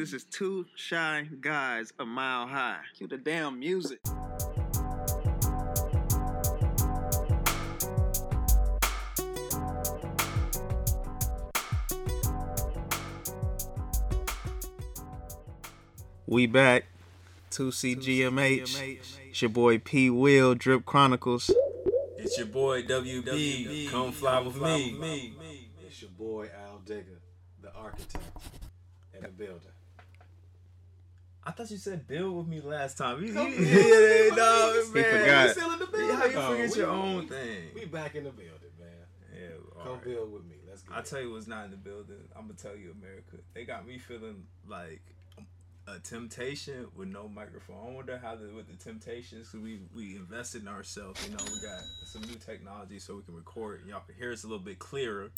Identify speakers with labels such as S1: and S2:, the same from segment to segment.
S1: This is two shy guys a mile high. Cue the damn music. We back. 2CGMH. It's your boy P. Will, Drip Chronicles.
S2: It's your boy WB. Come fly with me.
S3: It's your boy Al Digger, the architect and the builder.
S2: I thought you said build with me last time. You,
S3: Come
S2: you,
S3: build
S2: yeah,
S3: with me,
S2: no,
S3: please.
S2: man.
S1: forgot.
S3: We still in the building.
S2: How you
S3: though.
S2: forget
S3: We-
S2: your
S3: we-
S2: own thing?
S3: We back in the building, man.
S2: Yeah,
S3: Come
S2: right.
S3: build with me. Let's get
S2: I'll tell you what's not in the building. I'm gonna tell you, America. They got me feeling like a temptation with no microphone. I wonder how the with the temptations because we we invested in ourselves. You know, we got some new technology so we can record and y'all can hear us a little bit clearer.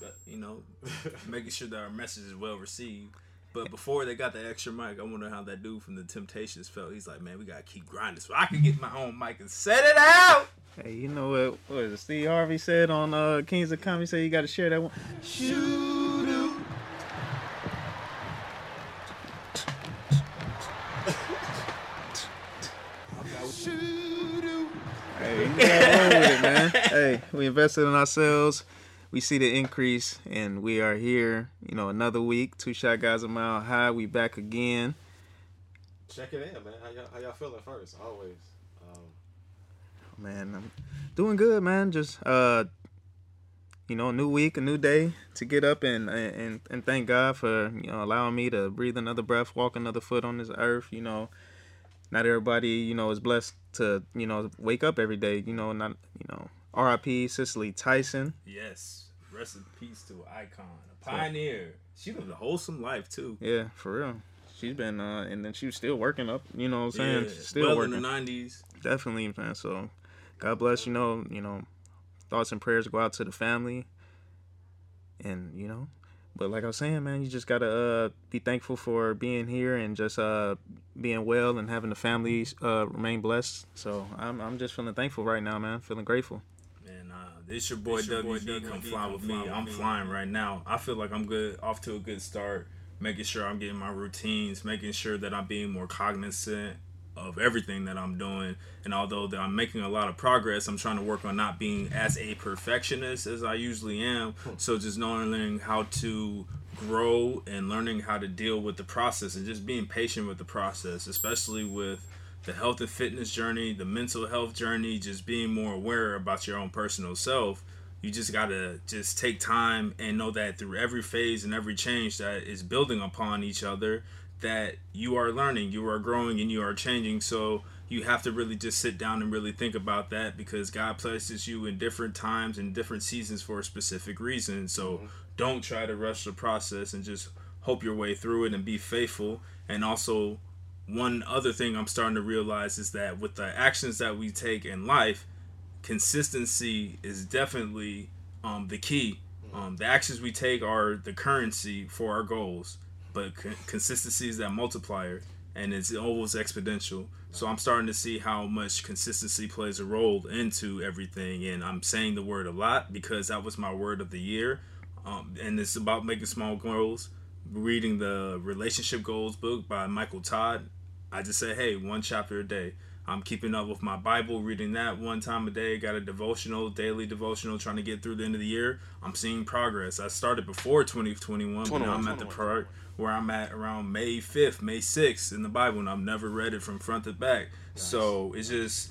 S2: But, You know, making sure that our message is well received. But before they got the extra mic, I wonder how that dude from the Temptations felt. He's like, man, we gotta keep grinding so I can get my own mic and set it out.
S1: Hey, you know what? What is it? Steve Harvey said on uh, Kings of Comedy? Said you got to share that one. Shoot Hey, you gotta with it, man. Hey, we invested in ourselves. We see the increase, and we are here. You know, another week. Two shot guys a mile high. We back again.
S3: Check it in, man. How y'all, how y'all feeling first? Always. Um,
S1: Man, I'm doing good, man. Just uh, you know, a new week, a new day to get up and and and thank God for you know allowing me to breathe another breath, walk another foot on this earth. You know, not everybody you know is blessed to you know wake up every day. You know, not you know. R.I.P. Cicely Tyson.
S2: Yes. Rest in peace to an icon, a pioneer. She lived a wholesome life too.
S1: Yeah, for real. She's been uh, and then she was still working up. You know what I'm saying?
S2: Yeah,
S1: Still
S2: well
S1: working.
S2: in the nineties.
S1: Definitely, man. So, God bless. You know, you know, thoughts and prayers go out to the family, and you know, but like I was saying, man, you just gotta uh, be thankful for being here and just uh, being well and having the family uh, remain blessed. So I'm I'm just feeling thankful right now, man. Feeling grateful.
S2: Uh, your boy
S3: your boy
S2: WB. Come fly with me. I'm flying right now. I feel like I'm good, off to a good start. Making sure I'm getting my routines, making sure that I'm being more cognizant of everything that I'm doing. And although that I'm making a lot of progress, I'm trying to work on not being as a perfectionist as I usually am. So just knowing how to grow and learning how to deal with the process and just being patient with the process, especially with the health and fitness journey, the mental health journey, just being more aware about your own personal self. You just gotta just take time and know that through every phase and every change that is building upon each other, that you are learning, you are growing, and you are changing. So you have to really just sit down and really think about that because God places you in different times and different seasons for a specific reason. So mm-hmm. don't try to rush the process and just hope your way through it and be faithful. And also, one other thing I'm starting to realize is that with the actions that we take in life, consistency is definitely um, the key. Um, the actions we take are the currency for our goals, but con- consistency is that multiplier, and it's always exponential. So I'm starting to see how much consistency plays a role into everything, and I'm saying the word a lot because that was my word of the year, um, and it's about making small goals. Reading the relationship goals book by Michael Todd, I just say, hey, one chapter a day. I'm keeping up with my Bible, reading that one time a day. Got a devotional, daily devotional, trying to get through the end of the year. I'm seeing progress. I started before 2021, but now I'm at the part where I'm at around May 5th, May 6th in the Bible, and I've never read it from front to back. So it's just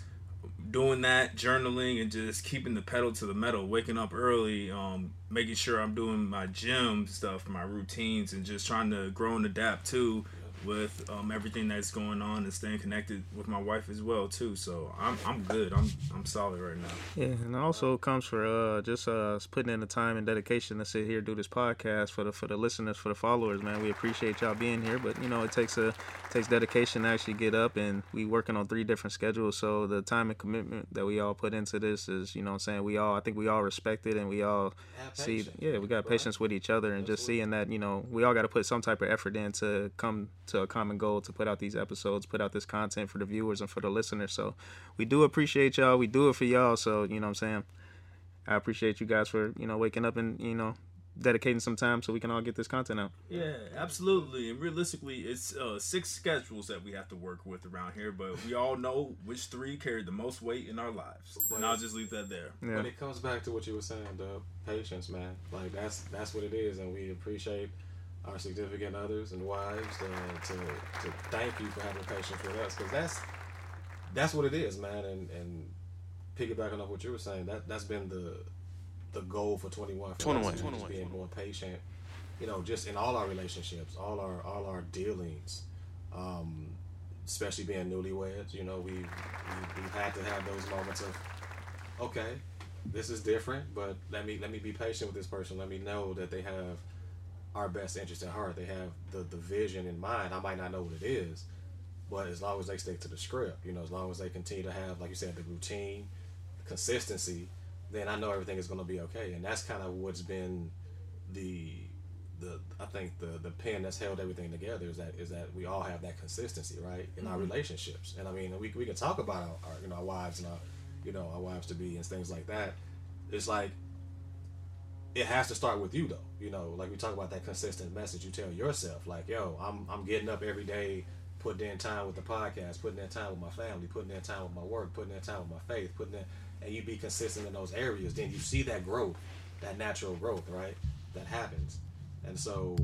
S2: doing that, journaling, and just keeping the pedal to the metal, waking up early, um, making sure I'm doing my gym stuff, my routines, and just trying to grow and adapt too with um, everything that's going on and staying connected with my wife as well too. So I'm I'm good. I'm I'm solid right now.
S1: Yeah, and it also comes for uh just uh putting in the time and dedication to sit here do this podcast for the for the listeners for the followers, man. We appreciate y'all being here, but you know it takes a takes dedication to actually get up, and we working on three different schedules. So the time and commitment that we all put into this is, you know, what I'm saying we all I think we all respect it, and we all
S3: have
S1: see
S3: patience,
S1: yeah we got
S3: right?
S1: patience with each other, and just seeing that you know we all got to put some type of effort in to come to a common goal to put out these episodes, put out this content for the viewers and for the listeners. So we do appreciate y'all. We do it for y'all. So you know what I'm saying. I appreciate you guys for you know waking up and you know dedicating some time so we can all get this content out.
S2: Yeah, absolutely. And realistically, it's uh, six schedules that we have to work with around here, but we all know which three carry the most weight in our lives.
S3: But
S2: and I'll just leave that there.
S1: Yeah.
S3: But it comes back to what you were saying, Dub. Patience, man. Like that's that's what it is, and we appreciate our significant others and wives uh, to to thank you for having patience with us, because that's that's what it is, man. And and piggybacking off what you were saying, that that's been the the goal for 21 for
S4: 21,
S3: us, is
S4: 21,
S3: being
S4: 21.
S3: more patient you know just in all our relationships all our all our dealings um especially being newlyweds you know we, we we've had to have those moments of okay this is different but let me let me be patient with this person let me know that they have our best interest at heart they have the the vision in mind i might not know what it is but as long as they stick to the script you know as long as they continue to have like you said the routine consistency then i know everything is going to be okay and that's kind of what's been the the I think the the pin that's held everything together is that is that we all have that consistency, right, in our mm-hmm. relationships. And I mean, we we can talk about our, our you know our wives and our you know our wives to be and things like that. It's like it has to start with you though. You know, like we talk about that consistent message you tell yourself, like, yo, I'm I'm getting up every day, putting in time with the podcast, putting in time with my family, putting in time with my work, putting in time with my faith, putting in and you be consistent in those areas, then you see that growth, that natural growth, right? That happens. And so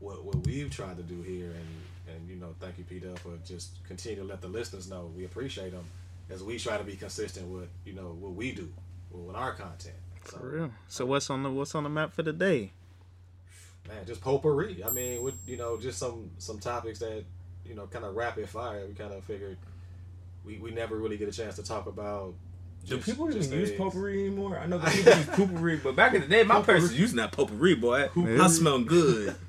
S3: what what we've tried to do here and and you know, thank you Peter for just continue to let the listeners know we appreciate them as we try to be consistent with, you know, what we do with our content. So
S1: For real. So what's on the what's on the map for the day?
S3: man, just potpourri. I mean, with you know, just some some topics that you know, kind of rapid fire. We kind of figured we, we never really get a chance to talk about.
S2: Do people even
S3: just
S2: use
S3: eggs.
S2: potpourri anymore? I know that people use potpourri, but back in the day, my parents was using that potpourri, boy. I smell good.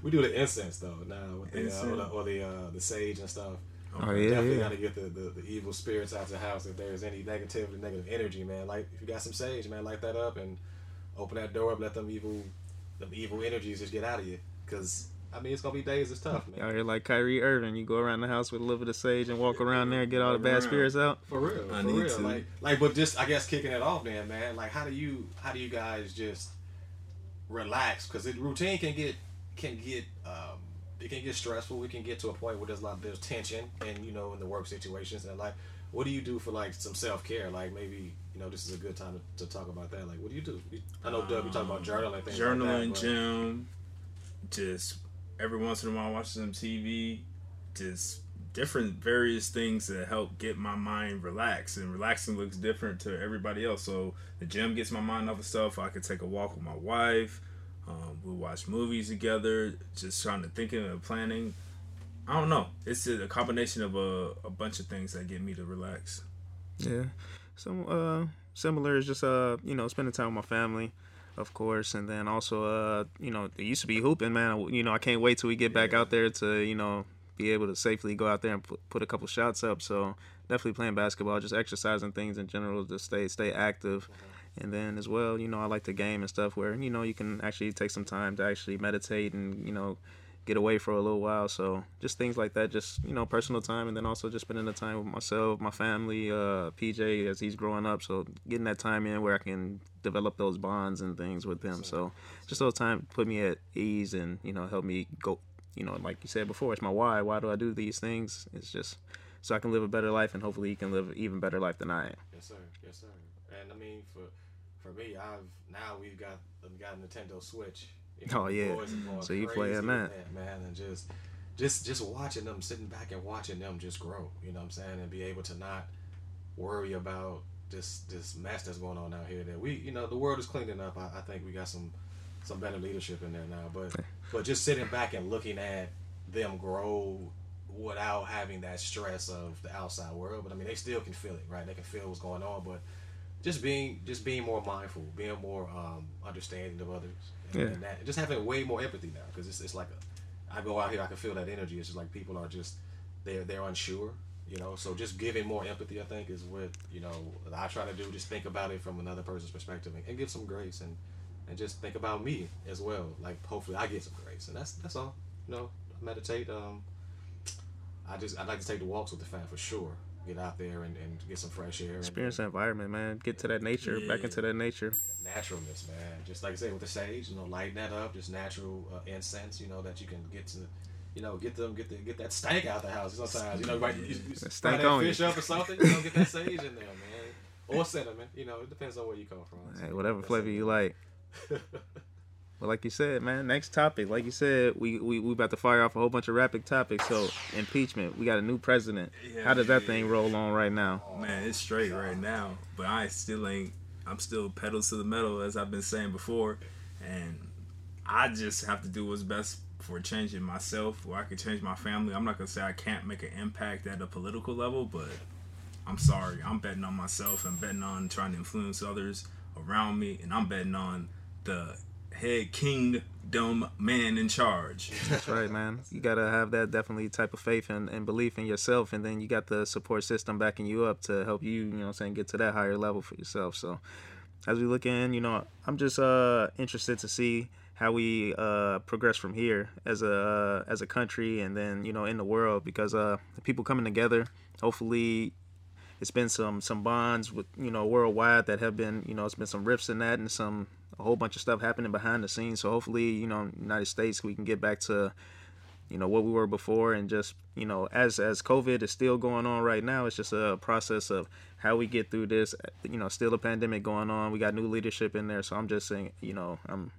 S3: We do the incense though now with the uh, or the, or the, uh, the sage and stuff.
S1: Oh yeah,
S3: Definitely
S1: yeah.
S3: got to get the, the, the evil spirits out of the house if there's any negativity, negative energy, man. Like if you got some sage, man, light that up and open that door up. Let them evil, them evil energies just get out of you. Cause I mean, it's gonna be days. It's tough, man.
S1: Out here like Kyrie Irving, you go around the house with a little bit of sage and walk around there and get all the bad
S2: around.
S1: spirits out.
S3: For real,
S2: I
S3: for
S2: need
S3: real.
S2: to.
S3: Like, like, but just I guess kicking it off, then, man. Like, how do you, how do you guys just relax? Because the routine can get, can get, um, it can get stressful. We can get to a point where there's a lot, of there's tension, and you know, in the work situations, and like, what do you do for like some self care? Like, maybe you know, this is a good time to, to talk about that. Like, what do you do? I know, Doug, you talk about um, journaling, things
S2: Journaling,
S3: like that.
S2: gym, just every once in a while watching some TV, just different various things that help get my mind relaxed. And relaxing looks different to everybody else. So the gym gets my mind off of stuff. I could take a walk with my wife. Um, we watch movies together. Just trying to thinking and planning. I don't know. It's a combination of a, a bunch of things that get me to relax.
S1: Yeah. Some uh similar is just uh, you know, spending time with my family, of course, and then also uh, you know, it used to be hooping, man. You know, I can't wait till we get back out there to, you know, be able to safely go out there and put, put a couple shots up. So definitely playing basketball, just exercising things in general to stay stay active. And then as well, you know, I like the game and stuff where, you know, you can actually take some time to actually meditate and, you know, get away for a little while. So just things like that, just, you know, personal time and then also just spending the time with myself, my family, uh, PJ as he's growing up. So getting that time in where I can develop those bonds and things with them. So just those time put me at ease and, you know, help me go, you know, like you said before, it's my why. Why do I do these things? It's just so I can live a better life and hopefully he can live an even better life than I am.
S3: Yes, sir. Yes, sir. And I mean, for for me, I've now we've got got a Nintendo Switch. You
S1: Oh, yeah.
S3: boys are going
S1: So you playing
S3: with
S1: that.
S3: man, and just just just watching them, sitting back and watching them just grow. You know what I'm saying, and be able to not worry about this this mess that's going on out here. That we, you know, the world is cleaning up. I, I think we got some some better leadership in there now. But but just sitting back and looking at them grow without having that stress of the outside world. But I mean, they still can feel it, right? They can feel what's going on, but just being just being more mindful, being more um, understanding of others, and,
S1: Yeah.
S3: and that, just having way more empathy now because it's, it's like a, I go out here, I can feel that energy. It's just like people are just they're they're unsure, you know. So just giving more empathy, I think, is what you know I try to do. Just think about it from another person's perspective and, and give some grace and and just think about me as well. Like hopefully I get some grace, and that's that's all. You know, meditate. Um, I just I like to take the walks with the fam for sure. Get out there and, and get some fresh air.
S1: Experience
S3: and,
S1: the environment, man. Get to that nature, back into that nature.
S3: naturalness, man. Just like I said with the sage, you know, lighten that up. Just natural uh, incense, you know, that you can get to, you know, get them, get the, get that stank out the house. Sometimes, you know, right, you, you
S1: stank
S3: that
S1: on you.
S3: fish up or something, you know, get that sage in there, man, or cinnamon. You know, it depends on where you come from.
S1: Hey, whatever flavor you like. But like you said, man, next topic. Like you said, we, we we about to fire off a whole bunch of rapid topics. So impeachment. We got a new president.
S2: Yeah,
S1: How does that
S2: yeah,
S1: thing
S2: yeah.
S1: roll on right now?
S2: Man, it's straight right now, but I still ain't. I'm still pedals to the metal, as I've been saying before, and I just have to do what's best for changing myself, where I can change my family. I'm not gonna say I can't make an impact at a political level, but I'm sorry, I'm betting on myself and betting on trying to influence others around me, and I'm betting on the head kingdom man in charge.
S1: That's right, man. You gotta have that definitely type of faith and, and belief in yourself, and then you got the support system backing you up to help you, you know, what I'm saying, get to that higher level for yourself. So, as we look in, you know, I'm just uh interested to see how we uh progress from here as a uh, as a country, and then you know in the world because uh the people coming together. Hopefully, it's been some some bonds with you know worldwide that have been you know it's been some rifts in that and some a whole bunch of stuff happening behind the scenes. So hopefully, you know, United States we can get back to you know what we were before and just you know as as covid is still going on right now it's just a process of how we get through this. You know still a pandemic going on. We got new leadership in there. So i'm just saying you know i'm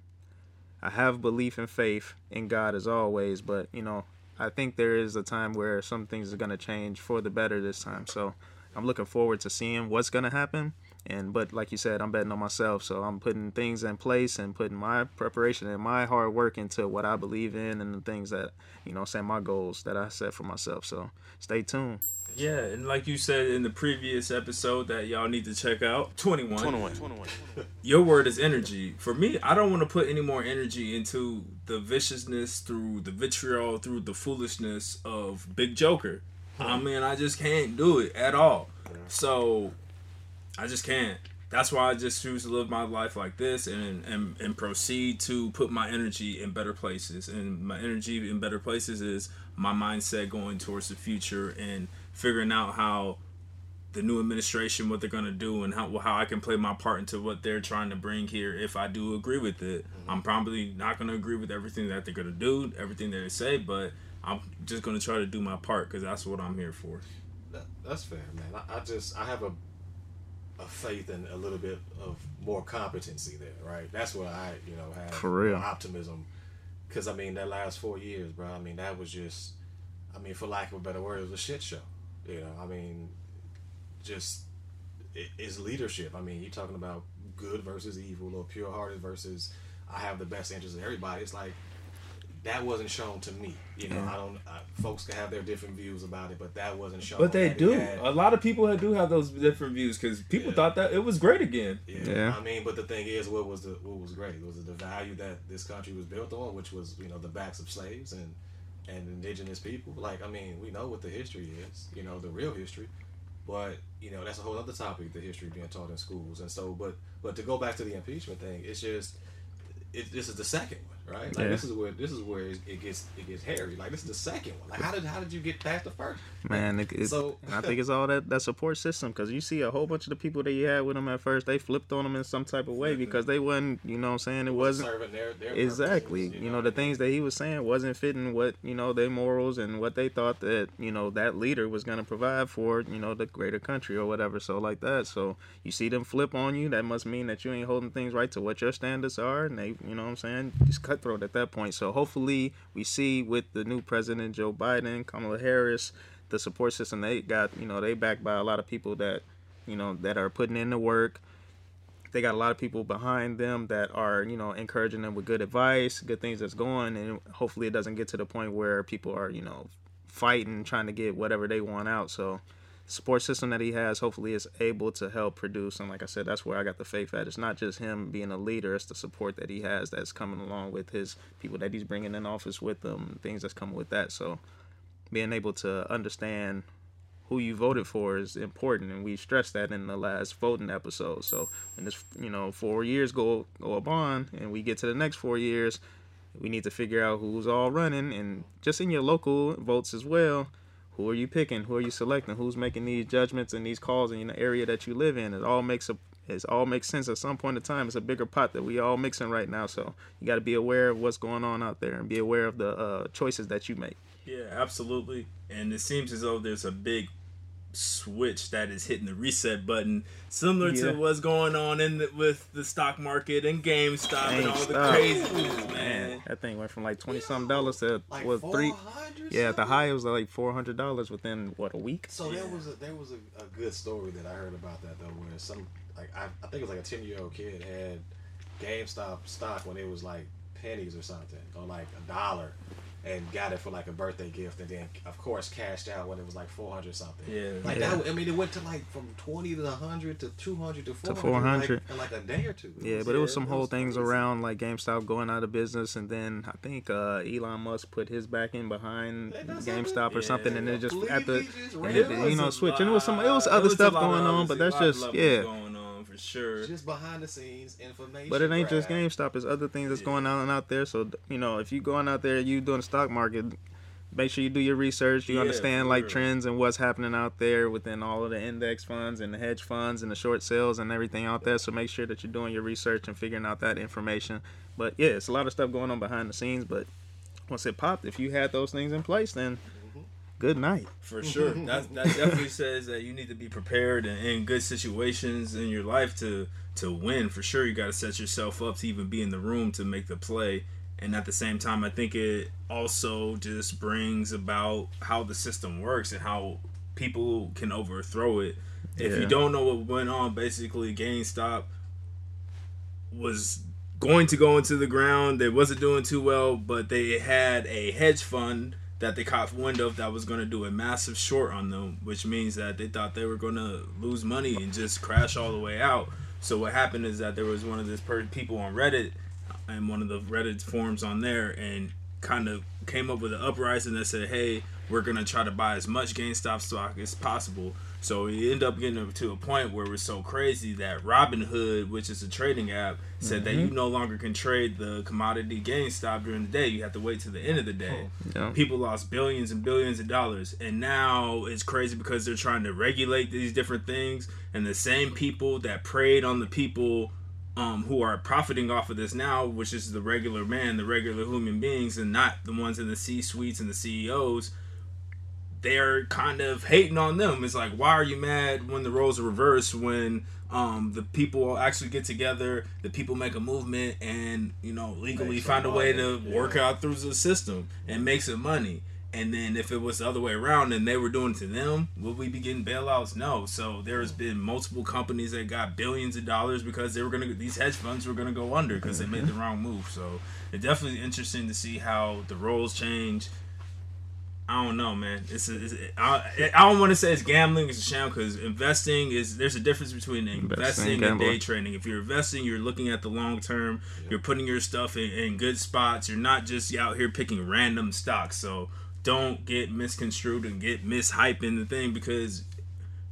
S1: i have belief and faith in god as always but you know i think there is a time where some things are going to change for the better this time. So i'm looking forward to seeing what's going to happen and but like you said i'm betting on myself so i'm putting things in place and putting my preparation and my hard work into what i believe in and the things that you know saying my goals that i set for myself so stay tuned
S2: Yeah, and like you said in the previous episode that y'all need to check out, 21.
S4: 21. 21.
S2: Your word is energy. For me, I don't want to put any more energy into the viciousness through the vitriol, through the foolishness of Big Joker. I mean, I just can't do it at all. So, I just can't. That's why I just choose to live my life like this and, and and proceed to put my energy in better places. And my energy in better places is my mindset going towards the future and figuring out how the new administration what they're gonna do and how how I can play my part into what they're trying to bring here. If I do agree with it, mm-hmm. I'm probably not gonna agree with everything that they're gonna do, everything that they say, but I'm just gonna try to do my part because that's what I'm here for.
S3: That, that's fair, man. I, I just I have a a faith and a little bit of more competency there, right? That's what I you know have
S1: For real.
S3: optimism. Because I mean that last four years, bro. I mean that was just, I mean for lack of a better word, it was a shit show. You know, I mean, just it, it's leadership. I mean, you're talking about good versus evil or pure hearted versus I have the best interest of everybody. It's like that wasn't shown to me. You know,
S1: Yeah.
S3: I don't. I, folks can have their different views about it, but that wasn't shown.
S2: But they do.
S3: had-
S2: A lot of people do have those different views because people
S3: Yeah.
S2: thought that it was great again.
S3: Yeah.
S1: Yeah.
S3: I mean, but the thing is, what was the what was great was it the value that this country was built on, which was you know the backs of slaves and and indigenous people. Like, I mean, we know what the history is, you know, the real history. But you know, that's a whole other topic, the history being taught in schools. And so, but but to go back to the impeachment thing, it's just it, this is the second one, right? Like
S1: Yeah.
S3: this is where this is where it, gets it gets hairy. Like this is the second one. Like how did how did you get past the first?
S1: man it, it,
S3: So-
S1: i think it's all that that support system because you see a whole bunch of the people that you had with them at first they flipped on them in some type of way mm-hmm. because they wasn't you know what i'm saying it wasn't
S3: serving their, their
S1: Exactly.
S3: purposes,
S1: You know, the things that he was saying wasn't fitting what, you know, their morals and what they thought that, you know, that leader was going to provide for, you know, the greater country or whatever. So, like that. So, you see them flip on you. That must mean that you ain't holding things right to what your standards are. And they, you know what I'm saying? Just cutthroat at that point. So, hopefully, we see with the new president, Joe Biden, Kamala Harris, the support system they got, you know, they backed by a lot of people that, you know, that are putting in the work they got a lot of people behind them that are you know encouraging them with good advice good things that's going and hopefully it doesn't get to the point where people are you know fighting trying to get whatever they want out so support system that he has hopefully is able to help produce. And like i said that's where i got the faith at. It's not just him being a leader it's the support that he has that's coming along with his people that he's bringing in office with them things that's coming with that. So being able to understand who you voted for is important, and we stressed that in the last voting episode. So when this, you know, four years go go up on, and we get to the next four years, we need to figure out who's all running, and just in your local votes as well, who are you picking? Who are you selecting? Who's making these judgments and these calls in the area that you live in? It all makes a it all makes sense at some point in time. It's a bigger pot that we all mixing right now. So you got to be aware of what's going on out there and be aware of the uh, choices that you make.
S2: Yeah, absolutely. And it seems as though there's a big switch that is hitting the reset button, similar
S1: Yeah.
S2: to what's going on in the, with the stock market and GameStop, and all the
S1: GameStop.
S2: craziness, man.
S1: That thing went from like twenty something dollars to
S3: Like
S1: what three? Yeah, at the high it was like four hundred dollars within what a week.
S3: So there was a there was a, a good story that I heard about that though, where some like I, I think it was like a ten year old kid had GameStop stock when it was like pennies or something, or like a dollar, and got it for like a birthday gift, and then of course cashed out when it was like four hundred something.
S2: Yeah.
S3: Like
S1: Yeah.
S3: that, I mean, it went to like from twenty to hundred to two hundred to four
S1: 400.
S3: like, in like a day or two.
S1: Yeah, but it was
S2: yeah,
S1: some
S3: it
S1: whole
S3: was
S1: things
S3: crazy.
S1: around like GameStop going out of business, and then I think uh, Elon Musk put his back in behind
S3: They done
S1: GameStop or
S2: Yeah.
S1: something, and it just at the
S3: just
S1: and it, you know switch, and it was some it was
S2: lot-
S1: other
S2: was
S1: stuff going on, but that's
S2: lot of
S1: just
S2: levels
S1: yeah.
S2: Going on for sure.
S3: just behind the scenes information.
S1: But it ain't just
S3: grab.
S1: GameStop; it's other things that's
S2: Yeah.
S1: going on out there. So you know, if you going out there, you doing the stock market, make sure you do your research. You
S2: Yeah,
S1: understand like
S2: real.
S1: trends and what's happening out there within all of the index funds and the hedge funds and the short sales and everything out there. So make sure that you're doing your research and figuring out that information. But yeah, it's a lot of stuff going on behind the scenes. But once it popped, if you had those things in place, then good night.
S2: For sure. That that definitely says that you need to be prepared and in good situations in your life to to win. For sure, you got to set yourself up to even be in the room to make the play. And at the same time, I think it also just brings about how the system works and how people can overthrow it. If you don't know what went on, basically GameStop was going to go into the ground. They wasn't doing too well, but they had a hedge fund that they caught wind of that was going to do a massive short on them, which means that they thought they were going to lose money and just crash all the way out. So what happened is that there was one of these per- people on Reddit and one of the Reddit forums on there and kind of came up with an uprising that said, "Hey, we're gonna try to buy as much GameStop stock as possible." So we end up getting to a point where we're so crazy that Robinhood, which is a trading app, said that mm-hmm. you no longer can trade the commodity GameStop during the day. You have to wait till the end of the day.
S1: Yeah.
S2: People lost billions and billions of dollars, and now it's crazy because they're trying to regulate these different things, and the same people that preyed on the people um, who are profiting off of this now, which is the regular man, the regular human beings, and not the ones in the C suites and the CEOs. They're kind of hating on them. It's like, why are you mad when the roles are reversed? When um, the people actually get together, the people make a movement, and you know legally find a way to work out through the system and make some money. And then if it was the other way around and they were doing it to them, would we be getting bailouts? No. So there's been multiple companies that got billions of dollars because they were gonna these hedge funds were gonna go under because they made the mm-hmm. wrong move. So it's definitely interesting to see how the roles change. I don't know, man. It's, a, it's a, I, I don't want to say it's gambling. It's a sham because investing is there's a difference between investing and day trading. If you're investing, you're looking at the long term. You're putting your stuff in, in good spots. You're not just out here picking random stocks. So don't get misconstrued and get mishyped in the thing because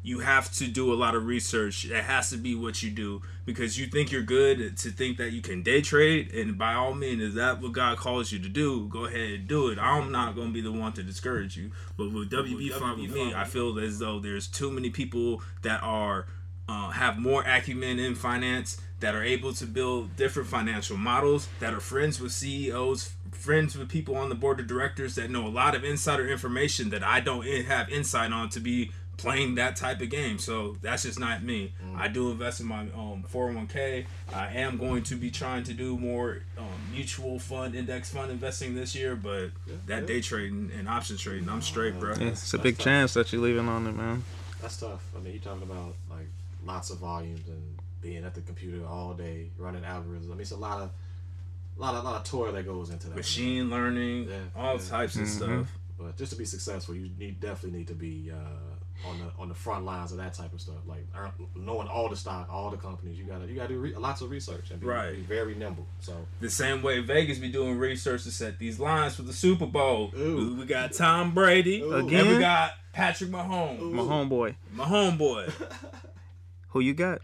S2: you have to do a lot of research. That has to be what you do because you think you're good to think that you can day trade. And by all means, is that what God calls you to do? Go ahead and do it. I'm not going to be the one to discourage you. But with WB Farm with me, I feel as though there's too many people that are uh, have more acumen in finance that are able to build different financial models that are friends with CEOs, friends with people on the board of directors that know a lot of insider information that I don't have insight on to be playing that type of game. So that's just not me. I do invest in my um, 401k. I am going to be trying to do more um, mutual fund, index fund investing this year, but that
S3: yeah.
S2: day trading and option trading, I'm straight, bro.
S1: Yeah, it's a
S3: That's
S1: big
S3: tough.
S1: chance that you're leaving on it, man.
S3: That's tough. I mean, you're talking about like lots of volumes and being at the computer all day, running algorithms. I mean, it's a lot of, lot of, lot of toil that goes into that.
S2: Machine learning,
S3: Yeah,
S2: all
S3: yeah.
S2: types of
S1: Mhm.
S2: stuff.
S3: But just to be successful, you need definitely need to be uh, on the on the front lines of that type of stuff. Like earn- knowing all the stock, all the companies. You gotta you gotta do re- lots of research and be,
S2: Right.
S3: be very nimble. So
S2: The same way Vegas be doing research to set these lines for the Super Bowl.
S3: Ooh.
S2: We got Tom Brady
S3: Ooh.
S2: and
S1: Again?
S2: we got Patrick Mahomes,
S3: Ooh.
S1: My homeboy,
S2: my homeboy.
S1: who you got?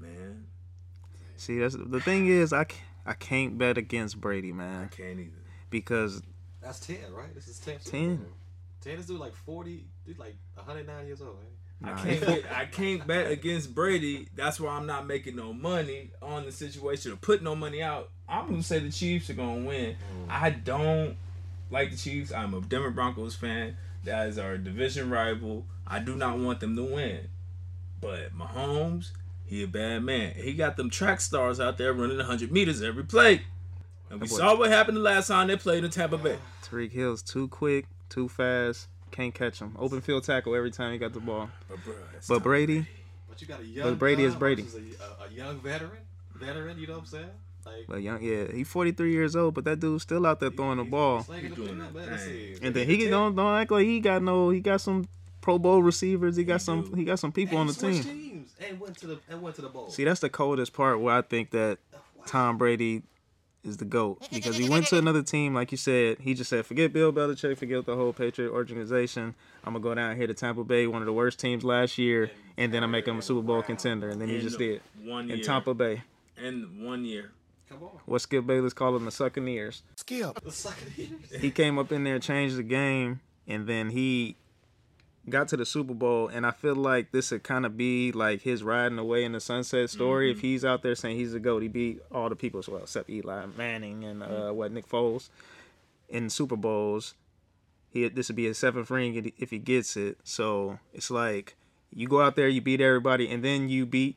S2: Man,
S1: See, that's the thing is, I ca- I can't bet against Brady, man.
S2: I can't either.
S1: because
S3: that's ten, right? This is ten. Super
S1: 10.
S3: Bowl. Damn, this dude like forty, dude like 109 years old. Man.
S2: I can't get, I can't bet against Brady. That's why I'm not making no money on the situation or put no money out. I'm gonna say the Chiefs are gonna win.
S3: Mm.
S2: I don't like the Chiefs. I'm a Denver Broncos fan. That is our division rival. I do not want them to win. But Mahomes, he a bad man. He got them track stars out there running 100 meters every play. And we saw what happened the last time they played in Tampa Bay.
S1: Tyreek Hill's too quick, too fast. Can't catch him. Open field tackle every time he got the ball.
S2: But, bruh, it's
S1: But
S2: Tom
S1: Brady,
S3: But you got a young.
S1: Brady is Brady.
S3: versus A, a, a young veteran, veteran. You know what I'm saying? Like
S1: but young, yeah, he's 43 years old, but that dude's still out there throwing the ball.
S3: the field,
S2: that
S3: man. Let's
S2: thing.
S3: see.
S1: And then he don't don't act like he got no. He got some Pro Bowl receivers. He got
S2: He
S1: some. He got some people on the
S3: he
S1: team.
S3: Teams and went to the and went to the bowl.
S1: See, that's the coldest part where I think that Tom Brady is the GOAT because he went to another team, like you said. He just said, forget Bill Belichick, forget the whole Patriot organization. I'm going to go down here to Tampa Bay, one of the worst teams last year, and then I make him a Super Bowl contender. And then he
S2: In
S1: just did.
S2: One year.
S1: In Tampa Bay.
S2: In one year.
S3: Come on,
S1: What Skip Bayless called him the Succaneers.
S3: the sucker eaters.
S1: He came up in there, changed the game, and then he got to the Super Bowl. And I feel like this would kind of be like his riding away in the sunset story. If he's out there saying he's a GOAT, he beat all the people as well, except Eli Manning and uh, what Nick Foles in Super Bowls. He this would be his seventh ring if he gets it. So it's like you go out there, you beat everybody, and then you beat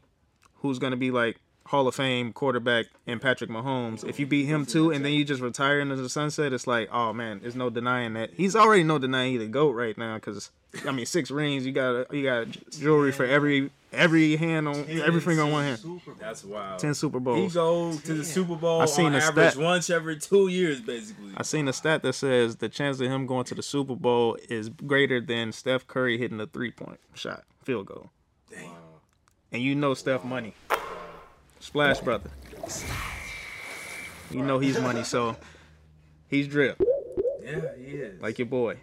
S1: who's going to be like Hall of Fame quarterback and Patrick Mahomes. If you beat him too, and then you just retire into the sunset, it's like, oh man, there's no denying that he's already no denying he's the goat right now. Because I mean, six rings, you got you got jewelry for every every hand on every finger on one hand.
S2: That's wild.
S1: Ten Super Bowls.
S2: He goes to the Super Bowl
S1: I seen
S2: on
S1: a
S2: average
S1: stat.
S2: once every two years, basically.
S1: I seen a stat that says the chance of him going to the Super Bowl is greater than Steph Curry hitting a three point shot field goal.
S2: Damn.
S1: And you know Steph money. Splash brother. You know he's money, so he's drip
S2: Yeah, he is.
S1: like your boy.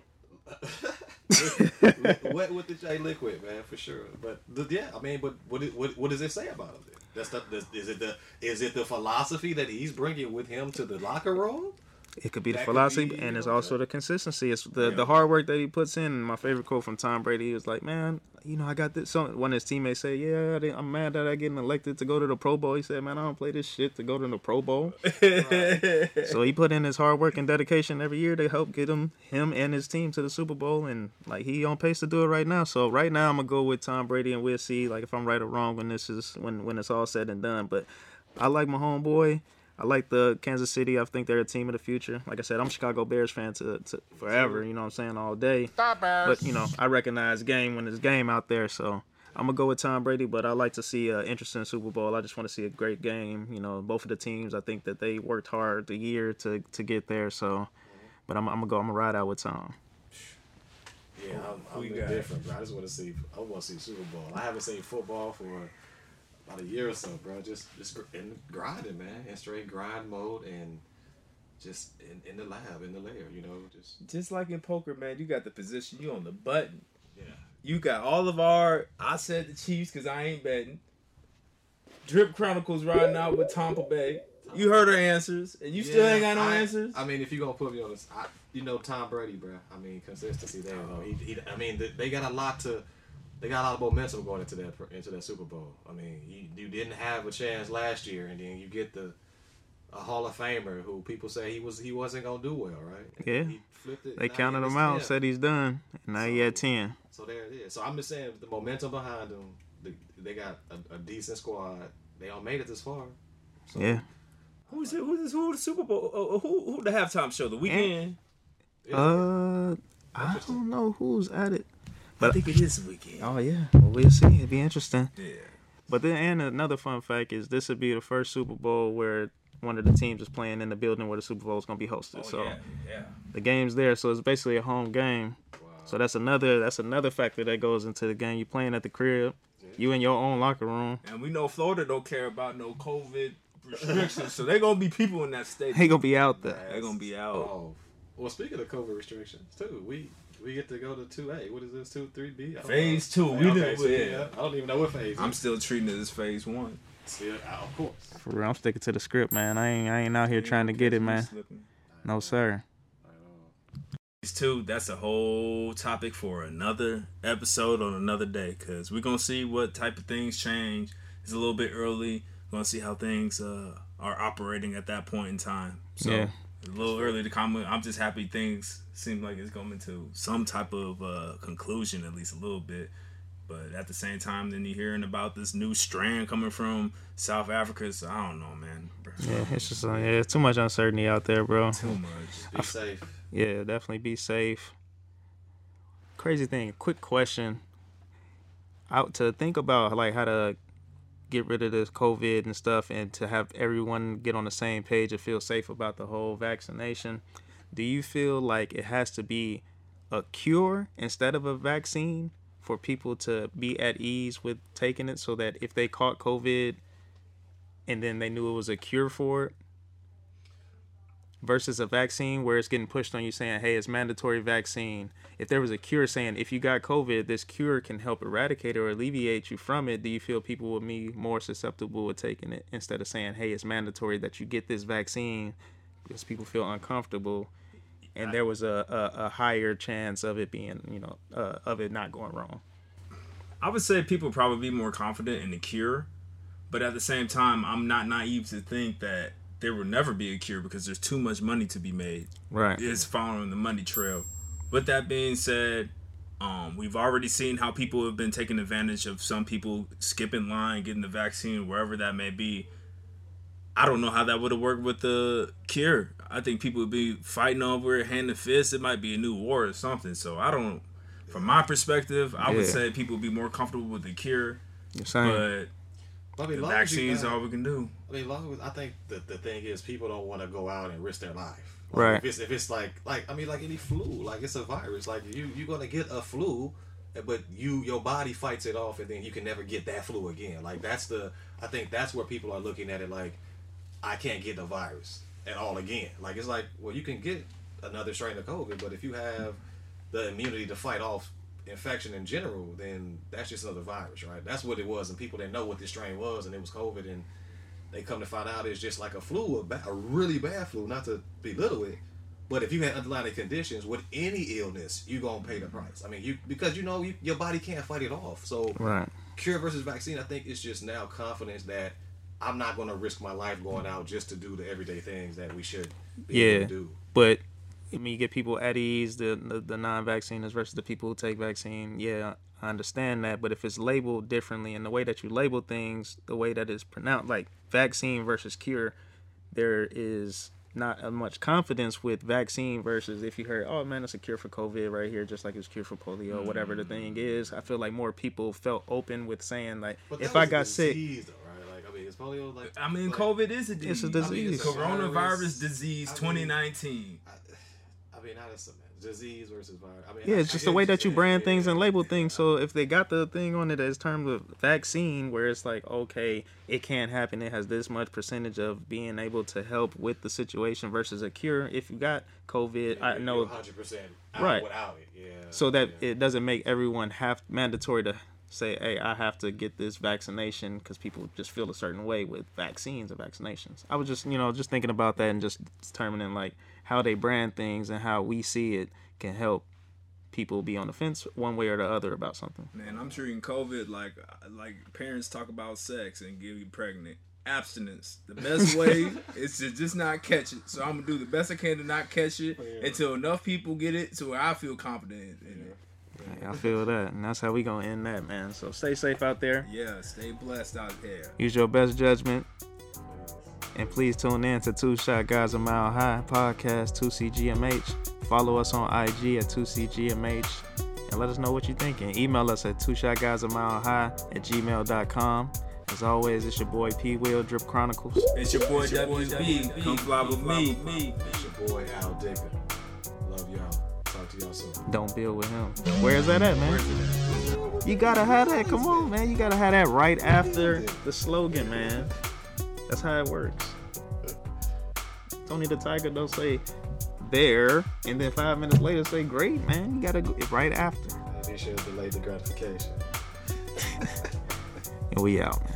S3: wet with the J liquid, man, for sure. But yeah, I mean, but what, what what does it say about him? That's the is it the is it the philosophy that he's bringing with him to the locker room?
S1: It could be the
S3: That
S1: philosophy,
S3: be,
S1: and it's also the consistency. It's the,
S2: Yeah.
S1: the hard work that he puts in. And my favorite quote from Tom Brady he was like, "Man, you know, I got this." So one of his teammates say, "Yeah, I'm mad that I getting elected to go to the Pro Bowl." He said, "Man, I don't play this shit to go to the Pro Bowl." so he put in his hard work and dedication every year to help get him, him and his team to the Super Bowl, and like he on pace to do it right now. So right now, I'm gonna go with Tom Brady, and we'll see like if I'm right or wrong when this is when when it's all said and done. But I like my homeboy. I like the Kansas City. I think they're a team of the future. Like I said, I'm a Chicago Bears fan to, to forever. You know what I'm saying all day. But you know, I recognize game when it's game out there. So I'm gonna go with Tom Brady. But I like to see an interesting Super Bowl. I just want to see a great game. You know, both of the teams. I think that they worked hard the year to to get there. So, but I'm, I'm gonna go. I'm gonna ride out with Tom.
S3: Yeah, I'm, I'm a different, bro. I just want to see. I want to see Super Bowl. I haven't seen football for about a year or so, bro. Just just in grinding, man, in straight grind mode, and just in, in the lab, in the lair, you know, just
S2: Just like in poker, man, you got the position, you on the button.
S3: yeah.
S2: You got all of our. I said the Chiefs because I ain't betting. Drip Chronicles riding out with Tampa Bay. You heard our answers, and you still ain't got no
S3: I,
S2: answers.
S3: I mean, if you gonna put me on this, I, you know, Tom Brady, bro. I mean, consistency there. Know, he, he, I mean, they got a lot to. They got a lot of momentum going into that into that Super Bowl. I mean, you, you didn't have a chance last year, and then you get the a Hall of Famer who people say he was he wasn't gonna do well, right? And
S1: Yeah.
S3: he flipped it.
S1: They counted him out,
S3: 10th.
S1: said he's done, and now he had ten.
S3: So there it is. So I'm just saying the momentum behind them. The, they got a, a decent squad. They all made it this far. So,
S1: Yeah.
S2: Who's it? Who's this? Who the Super Bowl? Uh, who who the halftime show? The Weeknd.
S3: yeah.
S1: Uh, I don't know who's at it.
S2: I think it is the Weeknd.
S1: Oh yeah, well, we'll see. It'd be interesting.
S2: Yeah.
S1: But then, and another fun fact is this would be the first Super Bowl where one of the teams is playing in the building where the Super Bowl is going to be hosted.
S2: Oh
S1: so
S2: yeah, yeah.
S1: the game's there, so it's basically a home game.
S3: Wow.
S1: So that's another that's another factor that goes into the game. You're playing at the crib, you in your own locker room.
S2: And we know Florida don't care about no COVID restrictions, so they're gonna be people in that state.
S1: They gonna be out there.
S2: They're gonna be out.
S3: Oh, well. Speaking of COVID restrictions, too, we we get to go to two A. What is this? Two, three B?
S2: Phase two.
S3: Okay,
S2: We
S3: okay,
S2: didn't-
S3: so,
S2: yeah.
S3: yeah. I don't even know what phase.
S2: I'm still treating it as phase one.
S3: still, uh, of course.
S1: For real, I'm sticking to the script, man. I ain't I ain't out here trying to get it, man.
S2: Slipping.
S1: No sir.
S3: I know.
S2: too. That's a whole topic for another episode on another day. Cause we're gonna see what type of things change. It's a little bit early. We're gonna see how things uh, are operating at that point in time. So
S1: Yeah.
S2: A little early to comment. I'm just happy things seem like it's going to some type of uh, conclusion, at least a little bit. But at the same time, then you're hearing about this new strand coming from South Africa. So I don't know, man.
S1: Yeah, it's just uh, yeah, too much uncertainty out there, bro.
S2: Too much.
S3: Be safe.
S1: Yeah, definitely be safe. Crazy thing, quick question. Out to think about like how to get rid of this COVID and stuff and to have everyone get on the same page and feel safe about the whole vaccination. Do you feel like it has to be a cure instead of a vaccine for people to be at ease with taking it so that if they caught COVID and then they knew it was a cure for it, versus a vaccine where it's getting pushed on you saying, hey, it's mandatory vaccine. If there was a cure saying, if you got COVID, this cure can help eradicate or alleviate you from it, do you feel people would be more susceptible with taking it instead of saying, hey, it's mandatory that you get this vaccine because people feel uncomfortable and there was a, a, a higher chance of it being, you know, uh, of it not going wrong?
S2: I would say people probably be more confident in the cure, but at the same time, I'm not naive to think that there will never be a cure because there's too much money to be made.
S1: Right.
S2: It's following the money trail. With that being said, um, we've already seen how people have been taking advantage of some people skipping line, getting the vaccine, wherever that may be. I don't know how that would have worked with the cure. I think people would be fighting over it hand to fist. It might be a new war or something. So I don't. From my perspective, I would say people would be more comfortable with the cure,
S1: You're saying?
S2: but
S3: But I
S2: the
S3: long as you
S2: vaccine is all we can do.
S3: I mean, long as, I think the, the thing is people don't want to go out and risk their life. Like,
S1: Right.
S3: If it's, if it's like like I mean like any flu, like it's a virus. Like you you're gonna get a flu, but you your body fights it off, and then you can never get that flu again. Like that's the I think that's where people are looking at it like I can't get the virus at all again. Like it's like well you can get another strain of COVID, but if you have the immunity to fight off infection in general, then that's just another virus, right? That's what it was, and people didn't know what this strain was, and it was COVID, and they come to find out it's just like a flu, a, ba- a really bad flu. Not to belittle it, but if you had underlying conditions with any illness, you're gonna pay the price. I mean, you because you know you, your body can't fight it off. So
S1: right.
S3: cure versus vaccine, I think it's just now confidence that I'm not gonna risk my life going out just to do the everyday things that we should be able
S1: Yeah.
S3: to do.
S1: But I mean, you get people at ease, the the, the non-vacciners versus the people who take vaccine. Yeah, I understand that. But if it's labeled differently, and the way that you label things, the way that it's pronounced, like vaccine versus cure, there is not as much confidence with vaccine versus if you heard, oh man, it's a cure for COVID right here, just like it's a cure for polio, whatever the mm. thing is. I feel like more people felt open with saying like,
S3: But
S1: if I
S3: was a
S1: got sick,
S3: though, right? Like I mean, is polio like?
S2: I mean,
S3: like,
S2: COVID is a disease.
S1: It's a disease.
S2: Coronavirus
S3: Virus.
S2: disease
S3: I mean-
S2: 2019.
S3: I mean, disease versus virus? I mean,
S1: Yeah,
S3: I-
S1: it's
S3: I
S1: just the way that you brand
S3: yeah,
S1: things and label
S3: yeah.
S1: things. So if they got the thing on it as terms of vaccine, where it's like, okay, it can't happen. It has this much percentage of being able to help with the situation versus a cure. If you got COVID, I
S3: You're-
S1: know
S3: you're 100%
S1: Right.
S3: without it. Yeah.
S1: so that
S3: yeah.
S1: it doesn't make everyone have mandatory to say, hey, I have to get this vaccination because people just feel a certain way with vaccines and vaccinations. I was just, you know, just thinking about that and just determining like how they brand things and how we see it can help people be on the fence one way or the other about something.
S2: Man, I'm treating COVID like like parents talk about sex and get you pregnant. Abstinence. The best way is to just not catch it. So I'm gonna do the best I can to not catch it until enough people get it to where I feel confident in it.
S1: Hey, I feel that, and that's how we gonna end that, man. So stay safe out there.
S2: Yeah, stay blessed out there.
S1: Use your best judgment, and please tune in to Two Shot Guys a Mile High podcast, 2CGMH. Follow us on IG at 2CGMH, and let us know what you're thinking. Email us at Two Shot Guys a Mile High at gmail.com. As always, it's your boy P. Will Drip Chronicles.
S2: It's your boy WB. Come fly with me.
S3: It's your boy Al Dicker. Love y'all. Talk to y'all soon.
S1: Don't build with him. Where is that at, man? You gotta have that. Come on, man. You gotta have that right after the slogan, man. That's how it works. Tony the Tiger don't say there, and then five minutes later say great, man. You gotta go right after.
S3: Be sure to delay the gratification.
S1: And we out, man.